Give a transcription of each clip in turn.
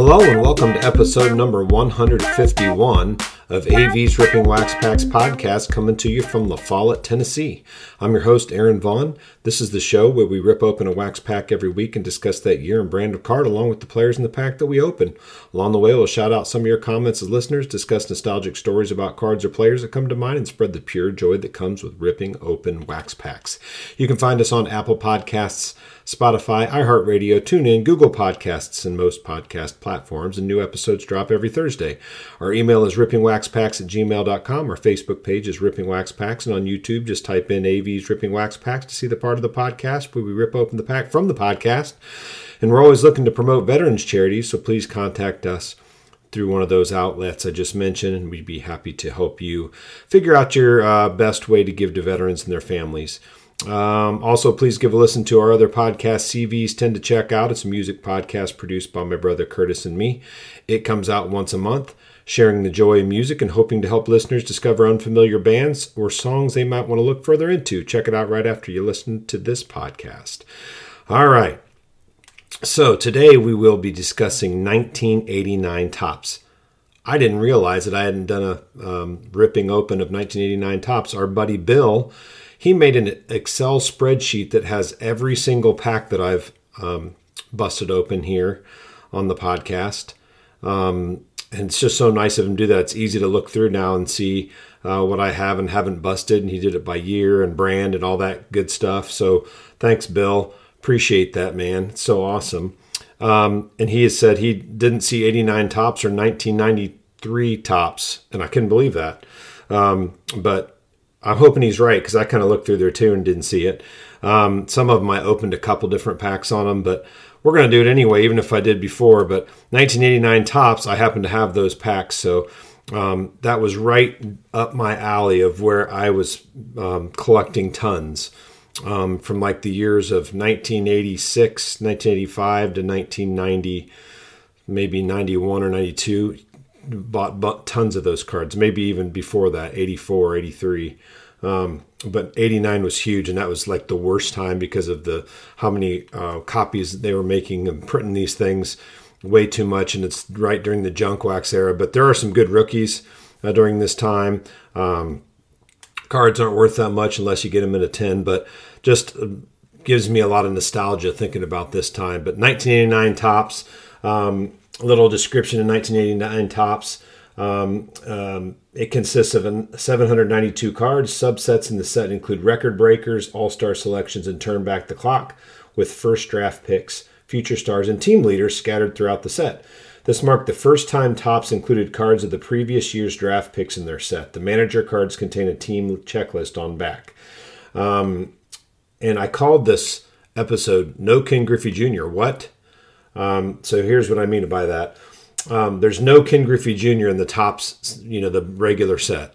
Hello and welcome to episode number 151 of AV's Ripping Wax Packs podcast coming to you from La Follette, Tennessee. I'm your host, Aaron Vaughn. This is the show where we rip open a wax pack every week and discuss that year and brand of card along with the players in the pack that we open. Along the way, we'll shout out some of your comments as listeners, discuss nostalgic stories about cards or players that come to mind, and spread the pure joy that comes with ripping open wax packs. You can find us on Apple Podcasts, Spotify, iHeartRadio, TuneIn, Google Podcasts, and most podcast platforms, and new episodes drop every Thursday. Our email is rippingwaxpacks at gmail.com. Our Facebook page is Ripping Wax Packs, and on YouTube, just type in AV's Ripping Wax Packs to see the part of the podcast where we rip open the pack from the podcast. And we're always looking to promote veterans charities, so please contact us through one of those outlets I just mentioned, and we'd be happy to help you figure out your uh, best way to give to veterans and their families. Um, also, please give a listen to our other podcast, CVs Tend to Check Out. It's a music podcast produced by my brother Curtis and me. It comes out once a month, sharing the joy of music and hoping to help listeners discover unfamiliar bands or songs they might want to look further into. Check it out right after you listen to this podcast. All right. So, today we will be discussing 1989 Topps. I didn't realize that I hadn't done a um, ripping open of 1989 Topps. Our buddy Bill he made an Excel spreadsheet that has every single pack that I've um, busted open here on the podcast. Um, and it's just so nice of him to do that. It's easy to look through now and see uh, what I have and haven't busted. And he did it by year and brand and all that good stuff. So thanks, Bill. Appreciate that, man. It's so awesome. Um, and he has said he didn't see 89 Topps or 1993 Topps. And I couldn't believe that. Um, but I'm hoping he's right because I kind of looked through there too and didn't see it. Um, some of them I opened a couple different packs on them, but we're going to do it anyway, even if I did before. But 1989 Topps, I happen to have those packs, so um, that was right up my alley of where I was um, collecting tons um, from like the years of 1986, 1985 to 1990, maybe 91 or 92 bought, bought tons of those cards, maybe even before that, 84, 83. Um, but 89 was huge, and that was like the worst time because of the how many uh, copies they were making and printing these things way too much, and it's right during the junk wax era. But there are some good rookies uh, during this time. Um, cards aren't worth that much unless you get them in a 10, but just uh, gives me a lot of nostalgia thinking about this time. But 1989 Topps. Um, little description in 1989 Topps. Um, um, it consists of 792 cards. Subsets in the set include record breakers, all star selections, and turn back the clock with first draft picks, future stars, and team leaders scattered throughout the set. This marked the first time Topps included cards of the previous year's draft picks in their set. The manager cards contain a team checklist on back. Um, and I called this episode No Ken Griffey Jr. What? Um, so here's what I mean by that. Um, there's no Ken Griffey Jr. in the Topps, you know, the regular set.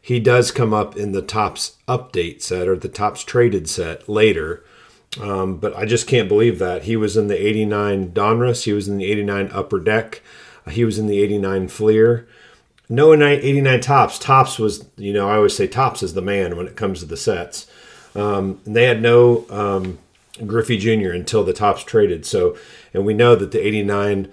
He does come up in the Topps update set or the Topps traded set later. Um, but I just can't believe that. He was in the 89 Donruss. He was in the 89 Upper Deck. He was in the 89 Fleer. No 89 Topps. Topps was, you know, I always say Topps is the man when it comes to the sets. Um, and they had no um, Griffey Jr. until the Topps traded. So, and we know that the 89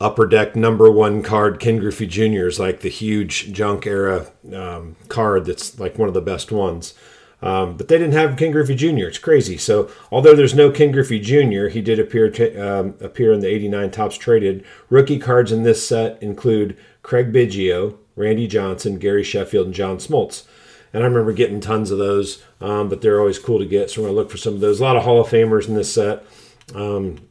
upper deck number one card, Ken Griffey Jr., is like the huge junk era um, card that's like one of the best ones. Um, but they didn't have Ken Griffey Jr. It's crazy. So although there's no Ken Griffey Jr., he did appear to, um, appear in the 89 Topps traded. Rookie cards in this set include Craig Biggio, Randy Johnson, Gary Sheffield, and John Smoltz. And I remember getting tons of those, um, but they're always cool to get. So we're going to look for some of those. A lot of Hall of Famers in this set. Um,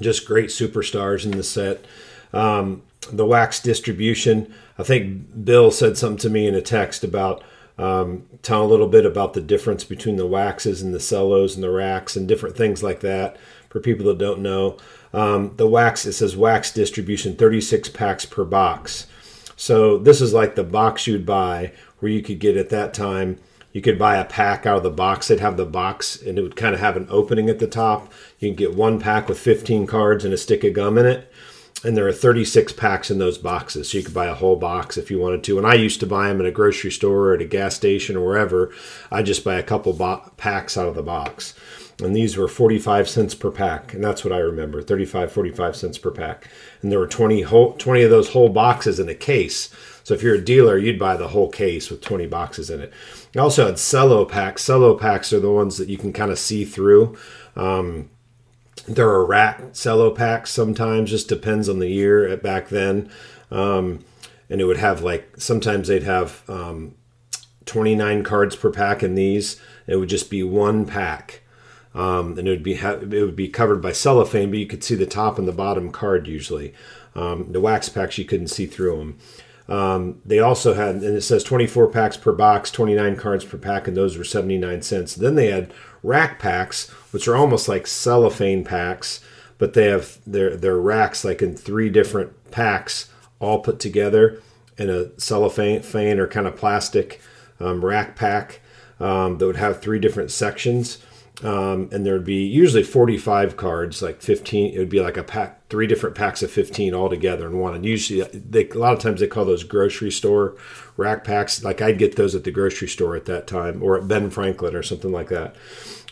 just great superstars in the set. Um, the wax distribution. I think Bill said something to me in a text about um, telling a little bit about the difference between the waxes and the cellos and the racks and different things like that for people that don't know. Um, the wax, it says wax distribution, 36 packs per box. So this is like the box you'd buy where you could get at that time you could buy a pack out of the box. They'd have the box and it would kind of have an opening at the top. You can get one pack with 15 cards and a stick of gum in it. And there are 36 packs in those boxes so you could buy a whole box if you wanted to. And i used to buy them at a grocery store or at a gas station or wherever i just buy a couple bo- packs out of the box and these were 45 cents per pack and that's what i remember 35 45 cents per pack. And there were 20 whole 20 of those whole boxes in a case. So if you're a dealer you'd buy the whole case with 20 boxes in it. I also had cello packs. Cello packs are the ones that you can kind of see through. Um, there are rack cello packs sometimes just depends on the year back then. Um, and it would have like sometimes they'd have um, 29 cards per pack in these. It would just be one pack um, and it would be ha- it would be covered by cellophane, but you could see the top and the bottom card usually. Um, the wax packs you couldn't see through them. Um, they also had, and it says 24 packs per box, 29 cards per pack, and those were 79 cents. Then they had rack packs, which are almost like cellophane packs, but they have their their racks like in three different packs, all put together in a cellophane or kind of plastic um, rack pack um, that would have three different sections um, and there would be usually 45 cards like 15 it would be like a pack three different packs of 15 all together in one. And usually they a lot of times they call those grocery store rack packs. Like i'd get those at the grocery store at that time or at ben franklin or something like that.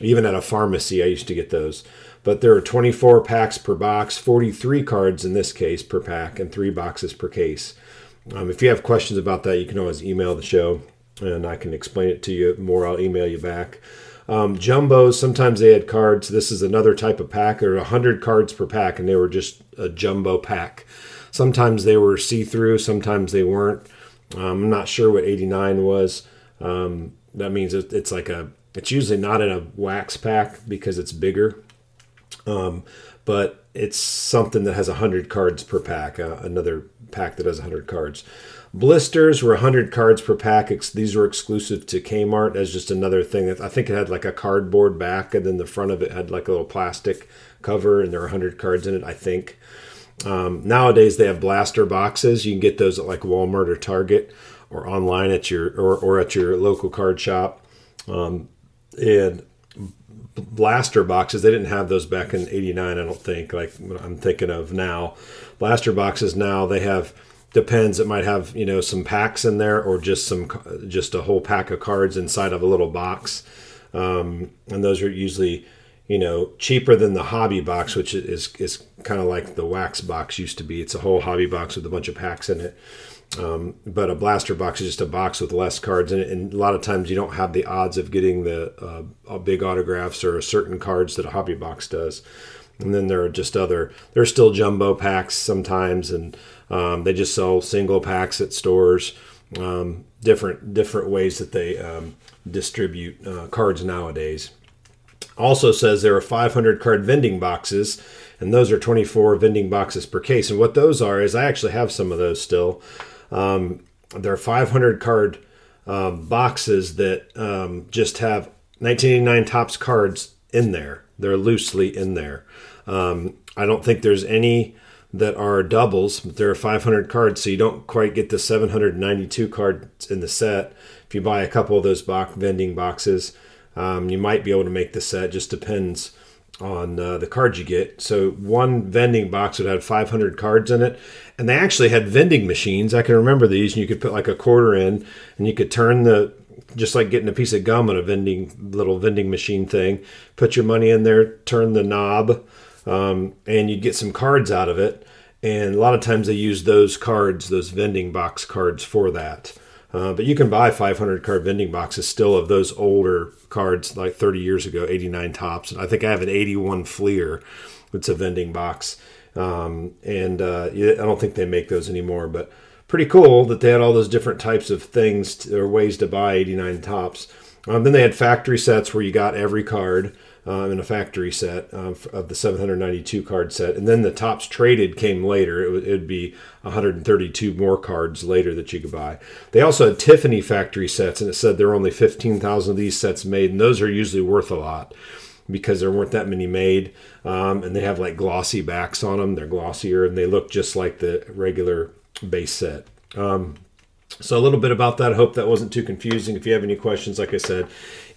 Even at a pharmacy i used to get those. But there are 24 packs per box 43 cards in this case per pack and three boxes per case. Um, if you have questions about that you can always email the show and i can explain it to you more. I'll email you back um, jumbos, sometimes they had cards. This is another type of pack, or 100 cards per pack, and they were just a jumbo pack. Sometimes they were see through, sometimes they weren't. Um, I'm not sure what 89 was. Um, that means it, it's like a, it's usually not in a wax pack because it's bigger. Um, but it's something that has 100 cards per pack, uh, another pack that has 100 cards. Blisters were 100 cards per pack. These were exclusive to Kmart as just another thing. I think it had like a cardboard back, and then the front of it had like a little plastic cover, and there were 100 cards in it, I think. Um, nowadays, they have blaster boxes. You can get those at like Walmart or Target or online at your or, or at your local card shop. Um, and blaster boxes, they didn't have those back in 89, I don't think, like I'm thinking of now. Blaster boxes now, they have depends. It might have you know some packs in there or just some just a whole pack of cards inside of a little box. Um, and those are usually you know cheaper than the hobby box which is is kind of like the wax box used to be. It's a whole hobby box with a bunch of packs in it. Um, but a blaster box is just a box with less cards in it. And a lot of times you don't have the odds of getting the uh, big autographs or certain cards that a hobby box does and then there are just other there's still jumbo packs sometimes and um, they just sell single packs at stores. Um, different different ways that they um, distribute uh, cards nowadays. Also says there are 500 card vending boxes, and those are 24 vending boxes per case. And what those are is I actually have some of those still. Um, there are 500 card uh, boxes that um, just have 1989 tops cards in there. They're loosely in there. Um, I don't think there's any that are doubles, but there are 500 cards, so you don't quite get the 792 cards in the set. If you buy a couple of those box vending boxes, um, you might be able to make the set. Just depends on uh, the cards you get. So one vending box would have 500 cards in it, and they actually had vending machines. I can remember these, and you could put like a quarter in, and you could turn the just like getting a piece of gum on a vending little vending machine thing. Put your money in there, turn the knob um, and you'd get some cards out of it. And a lot of times they use those cards, those vending box cards, for that. Uh, but you can buy 500 card vending boxes still of those older cards, like 30 years ago, 89 Topps. I think I have an 81 Fleer. It's a vending box. Um, and uh, I don't think they make those anymore, but pretty cool that they had all those different types of things to, or ways to buy 89 Topps. Um, then they had factory sets where you got every card um, in a factory set uh, of the 792 card set. And then the Topps traded came later. It would it'd be 132 more cards later that you could buy. They also had Tiffany factory sets, and it said there were only 15,000 of these sets made, and those are usually worth a lot because there weren't that many made. Um, and they have like glossy backs on them. They're glossier and they look just like the regular base set. Um, so a little bit about that. I hope that wasn't too confusing. If you have any questions, like I said,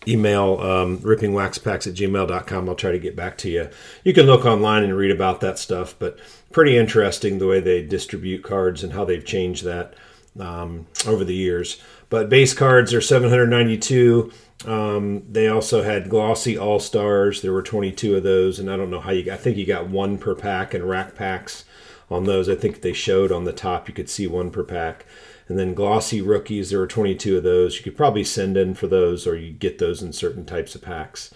email um, rippingwaxpacks at gmail.com. I'll try to get back to you. You can look online and read about that stuff, but pretty interesting the way they distribute cards and how they've changed that um, over the years. but base cards are 792. Um, they also had glossy all stars. There were 22 of those, and I don't know how you. I think you got one per pack and rack packs on those. I think they showed on the top. You could see one per pack, and then glossy rookies. There were 22 of those. You could probably send in for those, or you get those in certain types of packs.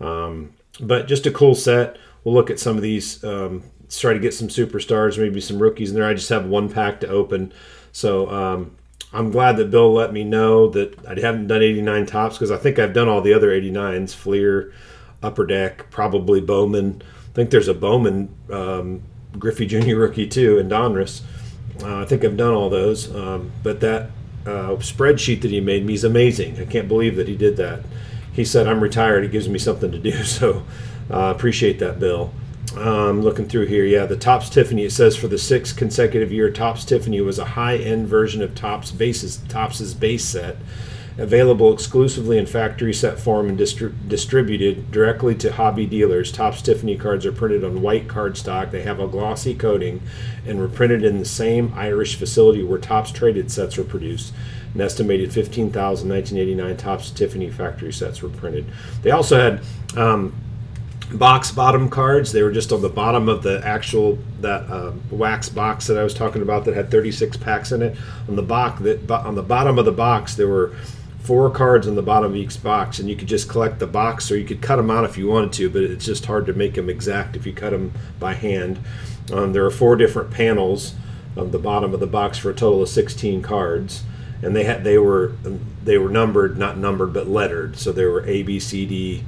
Um, but just a cool set. We'll look at some of these. Um, try to get some superstars, maybe some rookies in there. I just have one pack to open, so um, I'm glad that Bill let me know that I haven't done 89 Topps because I think I've done all the other 89s Fleer, Upper Deck, probably Bowman. I think there's a Bowman um, Griffey Jr. rookie too, and Donruss. Uh, I think I've done all those. Um, but that uh, spreadsheet that he made me is amazing. I can't believe that he did that. He said, I'm retired. It gives me something to do. So uh, appreciate that, Bill. Um, looking through here, yeah, the Topps Tiffany. It says for the sixth consecutive year, Topps Tiffany was a high-end version of Topps bases, Topps's base set, available exclusively in factory set form and distri- distributed directly to hobby dealers. Topps Tiffany cards are printed on white cardstock. They have a glossy coating and were printed in the same Irish facility where Topps traded sets were produced. An estimated 15,000 1989 Topps Tiffany factory sets were printed. They also had. Um, box bottom cards. They were just on the bottom of the actual that uh, wax box that I was talking about that had 36 packs in it. On the box that on the bottom of the box there were four cards on the bottom of each box, and you could just collect the box, or you could cut them out if you wanted to. But it's just hard to make them exact if you cut them by hand. Um, there are four different panels on the bottom of the box for a total of 16 cards and they had they were they were numbered not numbered but lettered so there were a b c d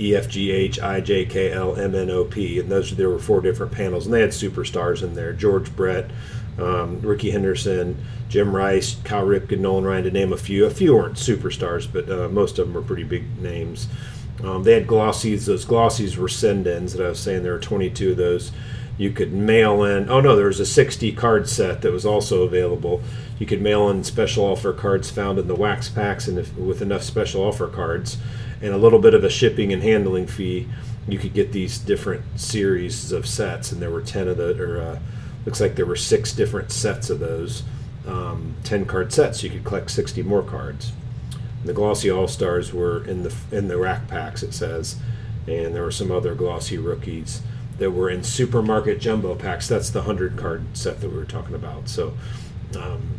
E F G H I J K L M N O P, and those there were four different panels, and they had superstars in there: George Brett, um, Rickey Henderson, Jim Rice, Cal Ripken, Nolan Ryan, to name a few. A few weren't superstars, but uh, most of them were pretty big names. Um, they had glossies. Those glossies were send-ins that I was saying. There were 22 of those. You could mail in. Oh no, there was a 60 card set that was also available. You could mail in special offer cards found in the wax packs, and if, with enough special offer cards and a little bit of a shipping and handling fee, you could get these different series of sets. And there were ten of the, or uh, looks like there were six different sets of those, um, ten card sets. You could collect sixty more cards. And the glossy all stars were in the in the rack packs. It says, and there were some other glossy rookies that were in supermarket jumbo packs. That's the hundred card set that we were talking about. So. Um,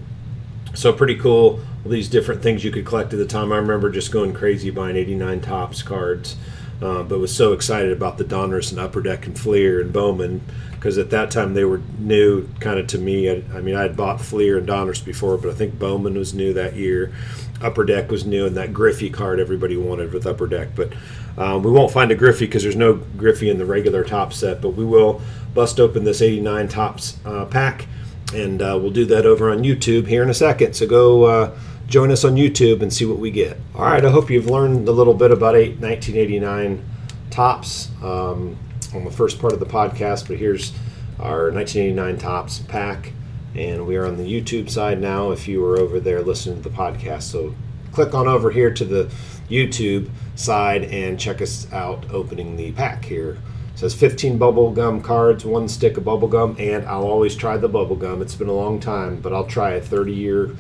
so pretty cool these different things you could collect at the time i remember just going crazy buying 89 Topps cards uh, but was so excited about the Donruss and Upper Deck and Fleer and Bowman because at that time they were new kind of to me. I, I, mean, I had bought Fleer and Donruss before, but I think Bowman was new that year. Upper Deck was new, and that Griffey card everybody wanted with Upper Deck. But um, we won't find a Griffey because there's no Griffey in the regular top set, but we will bust open this 89 Topps uh, pack and uh, we'll do that over on YouTube here in a second. So go uh, join us on YouTube and see what we get. All right, I hope you've learned a little bit about eight, 1989 Topps um, on the first part of the podcast, but here's our 1989 Topps pack, and we are on the YouTube side now if you were over there listening to the podcast. So click on over here to the YouTube side and check us out opening the pack here It says 15 bubble gum cards, one stick of bubble gum, and I'll always try the bubble gum. It's been a long time, but I'll try a 30 year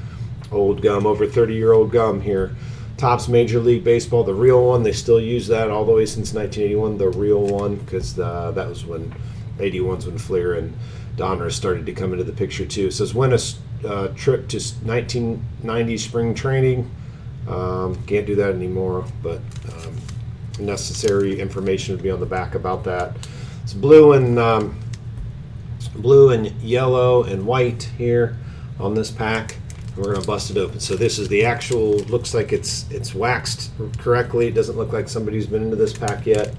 old gum, over 30 year old gum here. Topps Major League Baseball, the real one. They still use that all the way since 1981, the real one, because uh, that was when 81's when Fleer and Donruss started to come into the picture too. It says win a uh, trip to 1990 spring training. Um, can't do that anymore, but um, necessary information would be on the back about that. It's blue and um, blue and yellow and white here on this pack. We're gonna bust it open. So this is the actual. Looks like it's it's waxed correctly. It doesn't look like somebody's been into this pack yet.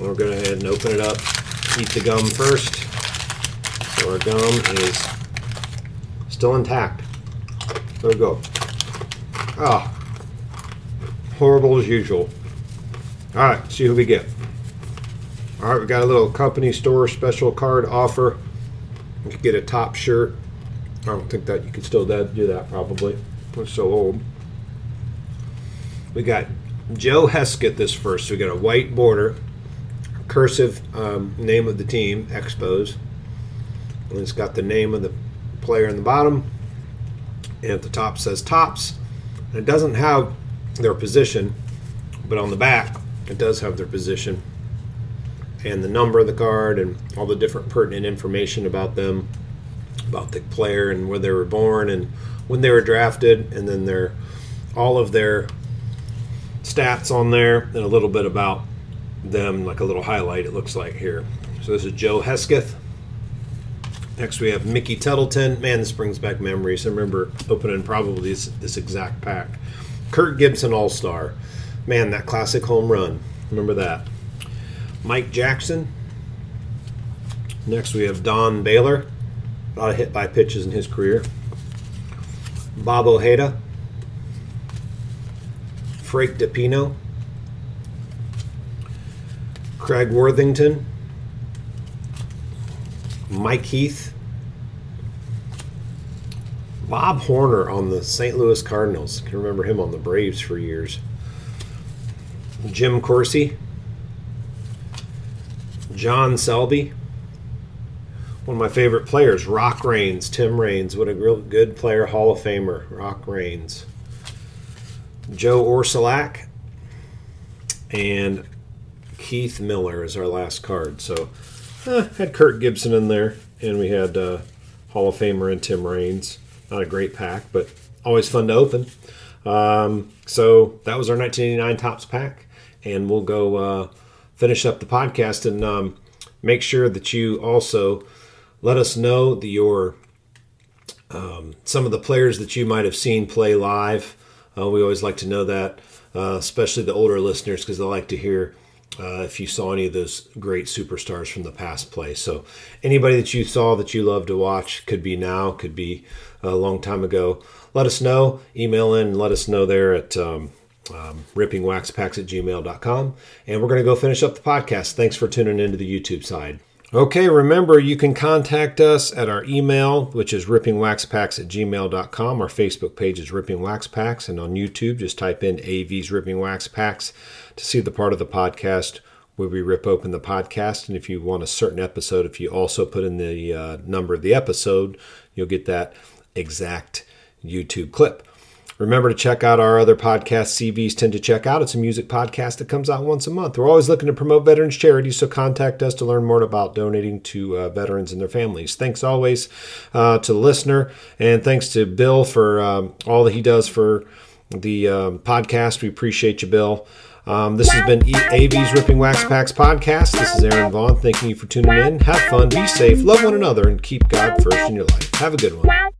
We're gonna go ahead and open it up. Eat the gum first. So our gum is still intact. There we go. Ah, horrible as usual. All right, see who we get. All right, we got a little company store special card offer. You get a top shirt. I don't think that you could still do that probably. It's so old. We got Joe Hesketh this first. So we got a white border, cursive um, name of the team, Expos. And it's got the name of the player in the bottom. And at the top says Topps. It doesn't have their position, but on the back, it does have their position and the number of the card and all the different pertinent information about them, about the player and where they were born and when they were drafted, and then their all of their stats on there and a little bit about them, like a little highlight. It looks like here. So this is Joe Hesketh. Next we have Mickey Tettleton. Man, this brings back memories. I remember opening probably this, this exact pack. Kirk Gibson All Star. Man, that classic home run. Remember that. Mike Jackson. Next we have Don Baylor. A lot of hit by pitches in his career. Bob Ojeda. Frank DiPino. Craig Worthington. Mike Heath. Bob Horner on the St. Louis Cardinals. Can remember him on the Braves for years. Jim Corsi. John Selby. One of my favorite players, Rock Raines, Tim Raines. What a real good player, Hall of Famer, Rock Raines. Joe Orsulak. And Keith Miller is our last card. So uh, had Kirk Gibson in there, and we had uh, Hall of Famer and Tim Raines. Not a great pack, but always fun to open. Um, so that was our 1989 Topps pack, and we'll go uh, finish up the podcast and um, make sure that you also let us know the, your um, some of the players that you might have seen play live. Uh, we always like to know that, uh, especially the older listeners, because they like to hear uh, if you saw any of those great superstars from the past play. So, anybody that you saw that you love to watch could be now, could be a long time ago. Let us know. Email in let us know there at um, um, rippingwaxpacks at gmail.com. And we're going to go finish up the podcast. Thanks for tuning into the YouTube side. Okay, remember you can contact us at our email, which is rippingwaxpacks at gmail.com. Our Facebook page is Ripping Wax Packs, and on YouTube, just type in AV's Ripping Wax Packs to see the part of the podcast where we rip open the podcast. And if you want a certain episode, if you also put in the uh, number of the episode, you'll get that exact YouTube clip. Remember to check out our other podcasts CVs tend to check out. It's a music podcast that comes out once a month. We're always looking to promote veterans charities, so contact us to learn more about donating to uh, veterans and their families. Thanks always uh, to the listener, and thanks to Bill for um, all that he does for the um, podcast. We appreciate you, Bill. Um, this has been AV's Ripping Wax Packs podcast. This is Aaron Vaughn. Thanking you for tuning in. Have fun, be safe, love one another, and keep God first in your life. Have a good one.